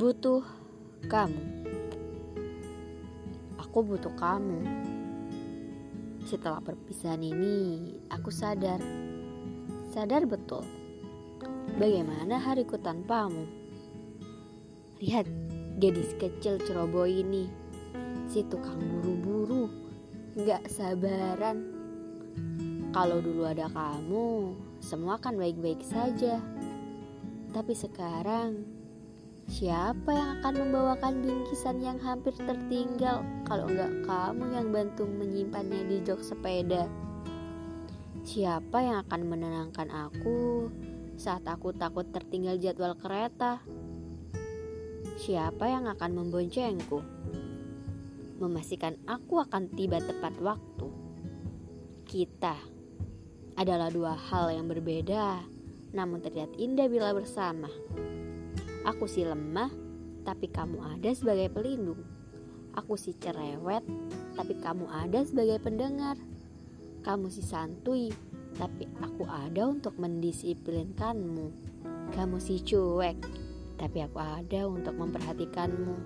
butuh kamu. Aku butuh kamu. Setelah perpisahan ini, aku sadar, sadar betul bagaimana hariku tanpamu. Lihat gadis kecil ceroboh ini, si tukang buru-buru, gak sabaran. Kalau dulu ada kamu, semua kan baik-baik saja. Tapi sekarang, siapa yang akan membawakan bingkisan yang hampir tertinggal kalau enggak kamu yang bantu menyimpannya di jok sepeda? Siapa yang akan menenangkan aku saat aku takut tertinggal jadwal kereta? Siapa yang akan memboncengku? Memastikan aku akan tiba tepat waktu. Kita adalah dua hal yang berbeda namun terlihat indah bila bersama. Aku si lemah, tapi kamu ada sebagai pelindung. Aku si cerewet, tapi kamu ada sebagai pendengar. Kamu si santuy, tapi aku ada untuk mendisiplinkanmu. Kamu si cuek, tapi aku ada untuk memperhatikanmu.